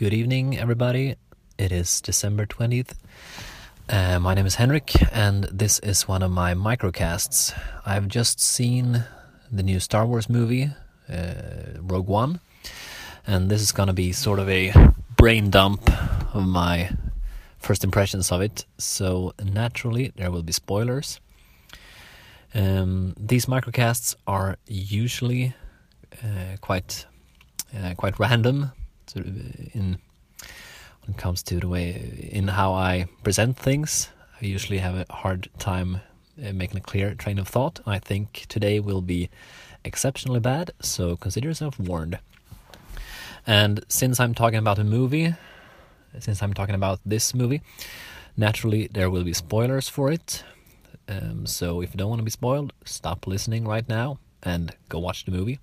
Good evening, everybody. It is December 20th. Uh, my name is Henrik, and this is one of my microcasts. I've just seen the new Star Wars movie, uh, Rogue One, and this is gonna be sort of a brain dump of my first impressions of it. So, naturally, there will be spoilers. Um, these microcasts are usually uh, quite uh, quite random sort of in when it comes to the way in how I present things. I usually have a hard time uh, making a clear train of thought. I think today will be exceptionally bad, so consider yourself warned. And since I'm talking about a movie, since I'm talking about this movie, naturally there will be spoilers for it. Um, so if you don't want to be spoiled, stop listening right now and go watch the movie.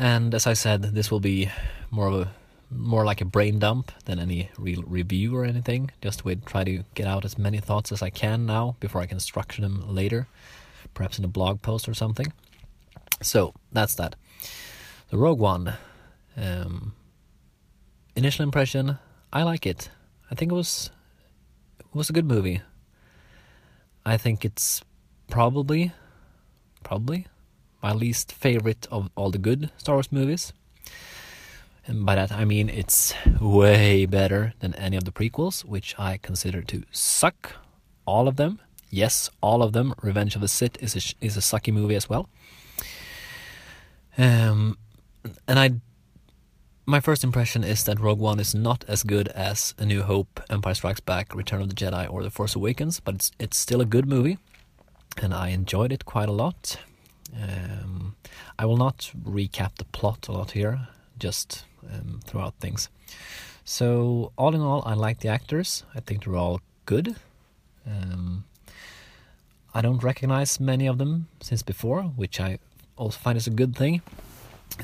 And as I said, this will be more of a more like a brain dump than any real review or anything. Just to try to get out as many thoughts as I can now before I can structure them later, perhaps in a blog post or something. So that's that. The Rogue One. Um, initial impression, I like it. I think it was it was a good movie. I think it's probably probably my least favorite of all the good Star Wars movies. And by that I mean it's way better than any of the prequels, which I consider to suck. All of them. Yes, all of them. Revenge of the Sith is a, is a sucky movie as well. Um, and I, my first impression is that Rogue One is not as good as A New Hope, Empire Strikes Back, Return of the Jedi, or The Force Awakens, but it's it's still a good movie, and I enjoyed it quite a lot. Um, I will not recap the plot a lot here, just um, throughout things. So, all in all, I like the actors. I think they're all good. Um, I don't recognize many of them since before, which I also find is a good thing.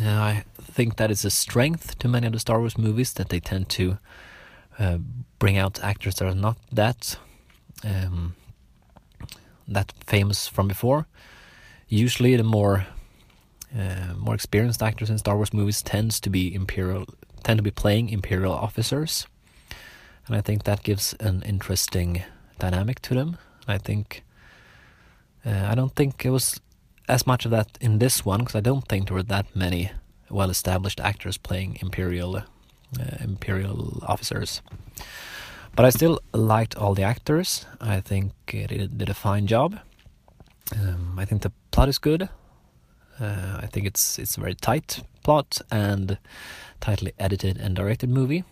Uh, I think that is a strength to many of the Star Wars movies that they tend to uh, bring out actors that are not that um, that famous from before usually the more uh, more experienced actors in Star Wars movies tends to be imperial tend to be playing imperial officers, and I think that gives an interesting dynamic to them. I think uh, I don't think it was as much of that in this one because I don't think there were that many well-established actors playing imperial uh, imperial officers. But I still liked all the actors. I think it did a fine job. Um, I think the plot is good. Uh, I think it's it's a very tight plot and tightly edited and directed movie.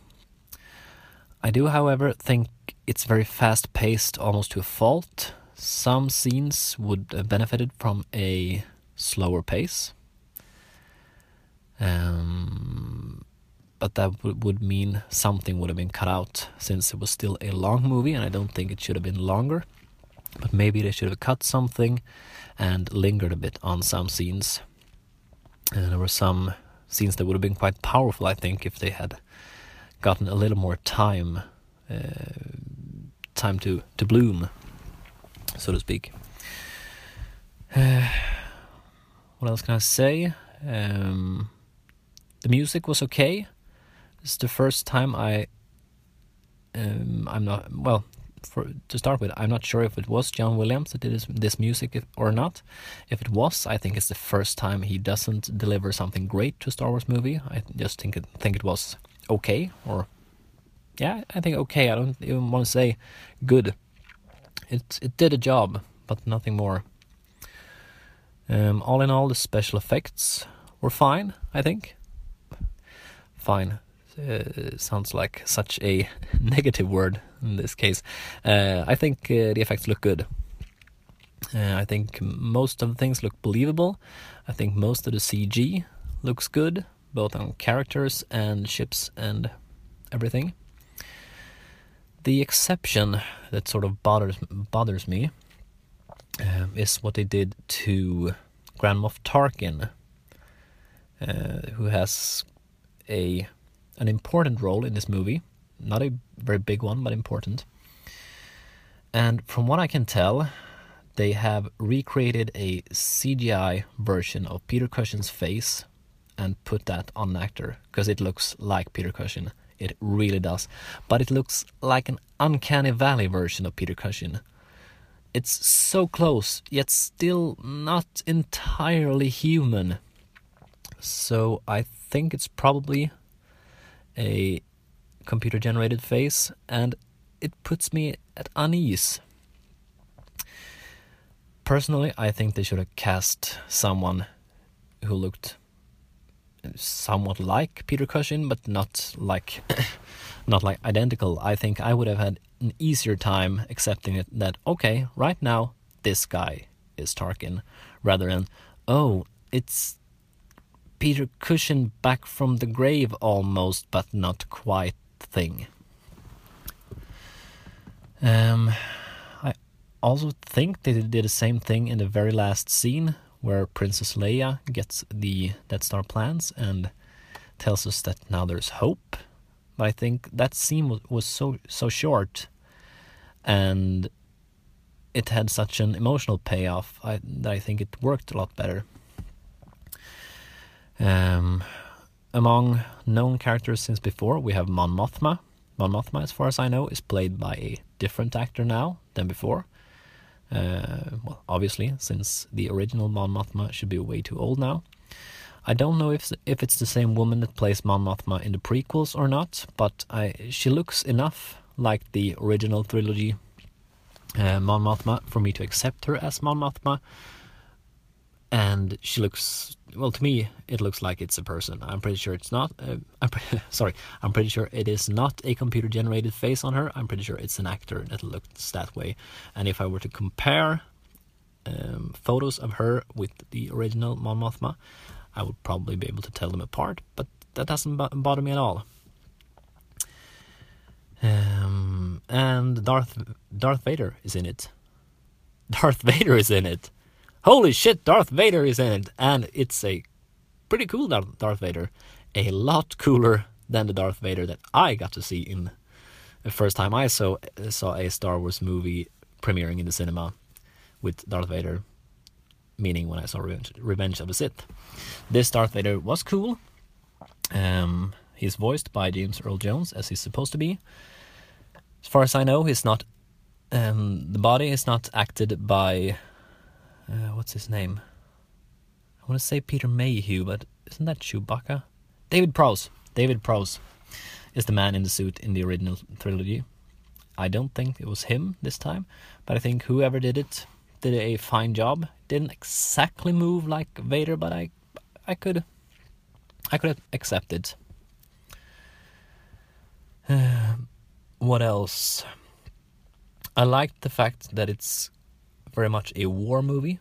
I do, however, think it's very fast paced, almost to a fault. Some scenes would have benefited from a slower pace. Um, but that would mean something would have been cut out since it was still a long movie, and I don't think it should have been longer. But maybe they should have cut something and lingered a bit on some scenes. And there were some scenes that would have been quite powerful, I think, if they had gotten a little more time, uh, time to to bloom, so to speak. Uh, what else can I say? Um, the music was okay. It's the first time I. Um, I'm not well for to start with, I'm not sure if it was John Williams that did this, this music or not. If it was, I think it's the first time he doesn't deliver something great to a Star Wars movie. I just think it think it was okay, or yeah, I think okay. I don't even want to say good. It it did a job, but nothing more. Um, all in all, the special effects were fine. I think fine uh, sounds like such a negative word in this case. Uh, I think uh, the effects look good. Uh, I think most of the things look believable. I think most of the CG looks good, both on characters and ships and everything. The exception that sort of bothers bothers me um, is what they did to Grand Moff Tarkin, uh, who has a an important role in this movie. Not a very big one, but important. And from what I can tell, they have recreated a CGI version of Peter Cushing's face and put that on an actor because it looks like Peter Cushing. It really does. But it looks like an uncanny valley version of Peter Cushing. It's so close, yet still not entirely human. So I think it's probably a computer generated face, and it puts me at unease. Personally, I think they should have cast someone who looked somewhat like Peter Cushing, but not like not like identical. I think I would have had an easier time accepting it that okay, right now this guy is Tarkin, rather than oh, it's Peter Cushing back from the grave almost, but not quite thing. Um, I also think they did the same thing in the very last scene where Princess Leia gets the Death Star plans and tells us that now there's hope. But I think that scene was, was so so short, and it had such an emotional payoff I, that I think it worked a lot better. Um, among known characters since before, we have Mon Mothma. Mon Mothma, as far as I know, is played by a different actor now than before. Uh, well, obviously, since the original Mon Mothma should be way too old now. I don't know if if it's the same woman that plays Mon Mothma in the prequels or not, but I she looks enough like the original trilogy uh, Mon Mothma for me to accept her as Mon Mothma. And she looks well to me. It looks like it's a person. I'm pretty sure it's not. Uh, I'm pre- sorry. I'm pretty sure it is not a computer generated face on her. I'm pretty sure it's an actor that looks that way. And if I were to compare um, photos of her with the original Mon Mothma, I would probably be able to tell them apart. But that doesn't b- bother me at all. Um, and Darth Darth Vader is in it. Darth Vader is in it. Holy shit, Darth Vader is in it, and it's a pretty cool Darth Vader. A lot cooler than the Darth Vader that I got to see in the first time I saw saw a Star Wars movie premiering in the cinema with Darth Vader. Meaning when I saw Revenge, Revenge of the Sith. This Darth Vader was cool. Um, he's voiced by James Earl Jones as he's supposed to be. As far as I know, he's not. Um, the body is not acted by. Uh, what's his name? I want to say Peter Mayhew, but isn't that Chewbacca? David Prowse. David Prowse is the man in the suit in the original trilogy. I don't think it was him this time, but I think whoever did it did a fine job. Didn't exactly move like Vader, but I, I could, I could accept it. Uh, what else? I liked the fact that it's very much a war movie.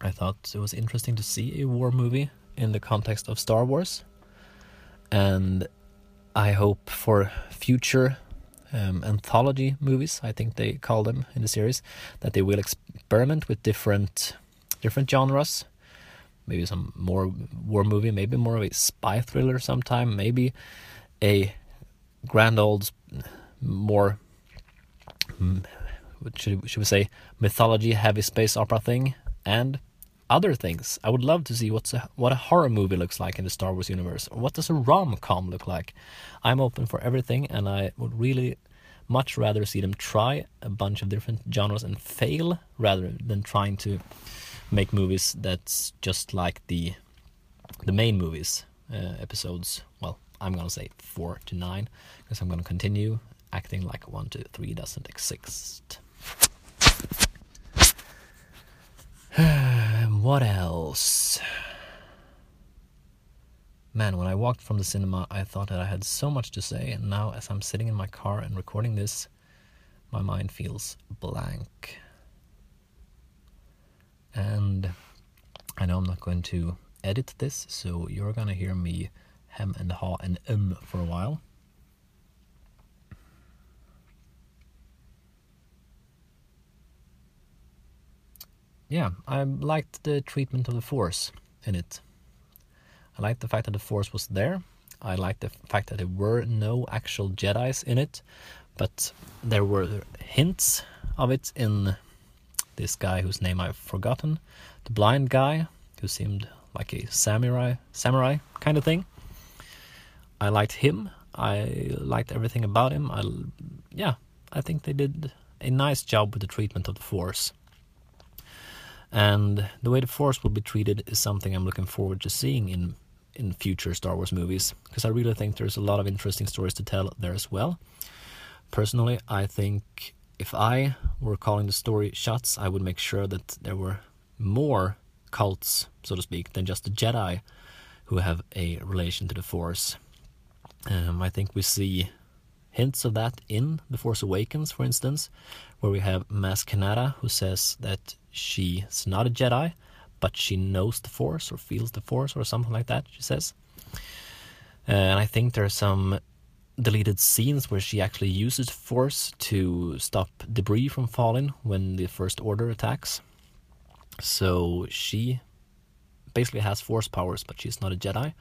I thought it was interesting to see a war movie in the context of Star Wars. And I hope for future um, anthology movies, I think they call them in the series, that they will experiment with different different genres. Maybe some more war movie, maybe more of a spy thriller sometime, maybe a grand old, more should should we say mythology heavy space opera thing and other things. I would love to see what's a, what a horror movie looks like in the Star Wars universe. What does a rom com look like? I'm open for everything, and I would really much rather see them try a bunch of different genres and fail rather than trying to make movies that's just like the the main movies uh, episodes. Well, I'm gonna say four to nine because I'm gonna continue acting like one, two, three doesn't exist. What else? Man, when I walked from the cinema, I thought that I had so much to say, and now as I'm sitting in my car and recording this, my mind feels blank. And I know I'm not going to edit this, so you're gonna hear me hem and haw and um for a while. Yeah, I liked the treatment of the Force in it. I liked the fact that the Force was there. I liked the fact that there were no actual Jedi's in it, but there were hints of it in this guy whose name I've forgotten, the blind guy who seemed like a samurai samurai kind of thing. I liked him. I liked everything about him. I yeah, I think they did a nice job with the treatment of the Force. And the way the Force will be treated is something I'm looking forward to seeing in in future Star Wars movies because I really think there's a lot of interesting stories to tell there as well. Personally, I think if I were calling the story shots, I would make sure that there were more cults, so to speak, than just the Jedi who have a relation to the Force. Um, I think we see hints of that in The Force Awakens, for instance, where we have Maz Kanata who says that she's not a Jedi, but she knows the Force or feels the Force or something like that, she says. And I think there are some deleted scenes where she actually uses Force to stop debris from falling when the First Order attacks. So she basically has Force powers, but she's not a Jedi.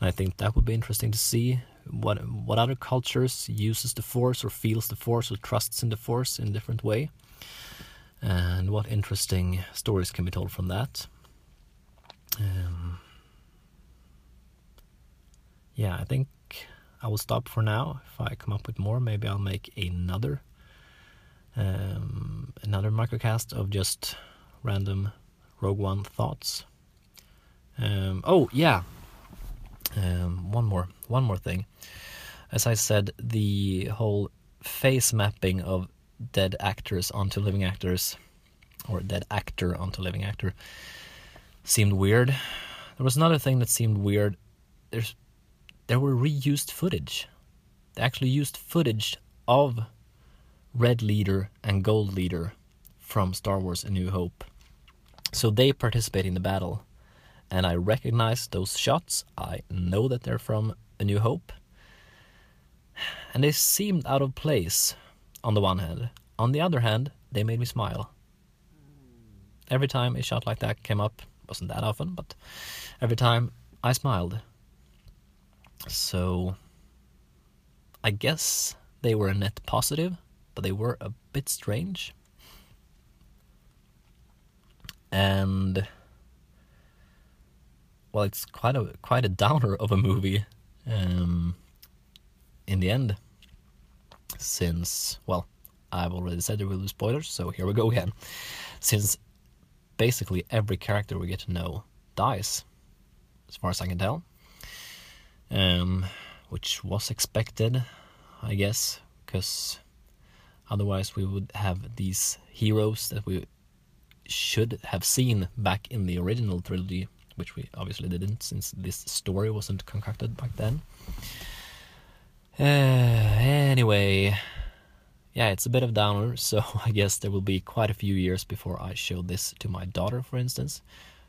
And I think that would be interesting to see what what other cultures uses the Force or feels the Force or trusts in the Force in a different way. And what interesting stories can be told from that. Um, yeah, I think I will stop for now. If I come up with more, maybe I'll make another um, another microcast of just random Rogue One thoughts. Um, oh yeah, um, one more one more thing. As I said, the whole face mapping of dead actors onto living actors, or dead actor onto living actor, seemed weird. There was another thing that seemed weird. There's there were reused footage. They actually used footage of Red Leader and Gold Leader from Star Wars A New Hope. So they participate in the battle. And I recognize those shots. I know that they're from A New Hope. And they seemed out of place on the one hand. On the other hand, they made me smile. Every time a shot like that came up, wasn't that often, but every time I smiled. So I guess they were a net positive, but they were a bit strange. And well, it's quite a quite a downer of a movie um, in the end, since well, I've already said there will be spoilers, so here we go again. Since basically every character we get to know dies, as far as I can tell, um, which was expected, I guess, because otherwise we would have these heroes that we should have seen back in the original trilogy, which we obviously didn't, since this story wasn't concocted back then. Uh, anyway, yeah, it's a bit of downer, so I guess there will be quite a few years before I show this to my daughter, for instance.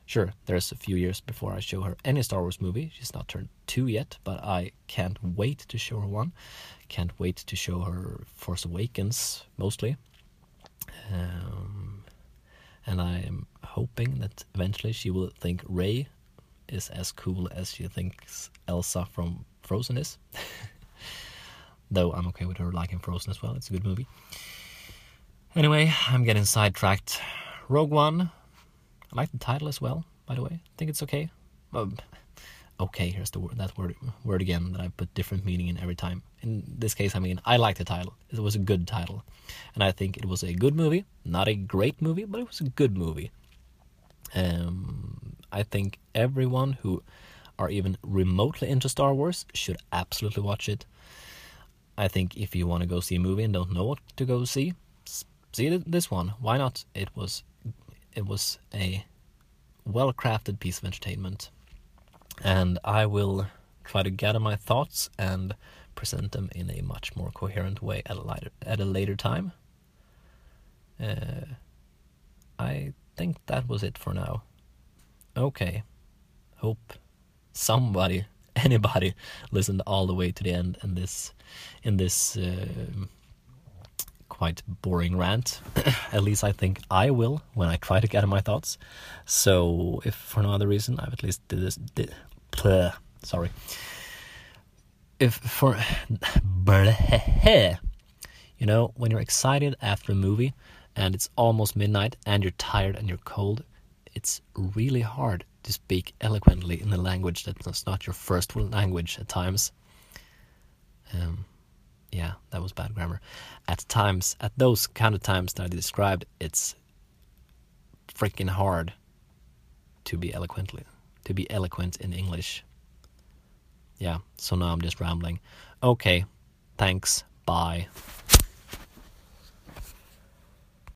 Sure, there's a few years before I show her any Star Wars movie. She's not turned two yet, but I can't wait to show her one. Can't wait to show her Force Awakens, mostly. Um, and I am hoping that eventually she will think Rey is as cool as she thinks Elsa from Frozen is. Though I'm okay with her liking Frozen as well. It's a good movie. Anyway, I'm getting sidetracked. Rogue One. I like the title as well, by the way. I think it's okay. Um, okay, here's the word, that word word again that I put different meaning in every time. In this case, I mean I like the title. It was a good title, and I think it was a good movie. Not a great movie, but it was a good movie. Um, I think everyone who are even remotely into Star Wars should absolutely watch it. I think if you want to go see a movie and don't know what to go see, see this one. Why not? It was it was a well crafted piece of entertainment, and I will try to gather my thoughts and present them in a much more coherent way at a later at a later time. Uh, I think that was it for now. Okay, hope somebody anybody listened all the way to the end in this in this uh, quite boring rant. at least I think I will when I try to gather my thoughts. So if for no other reason, I've at least did this. Did, bleh, sorry. If for bleh, you know when you're excited after a movie and it's almost midnight and you're tired and you're cold, it's really hard to speak eloquently in a language that's not your first language at times. Um, yeah, that was bad grammar. At times, at those kind of times that I described, it's freaking hard to be eloquently, to be eloquent in English. Yeah, so now I'm just rambling. Okay, thanks, bye.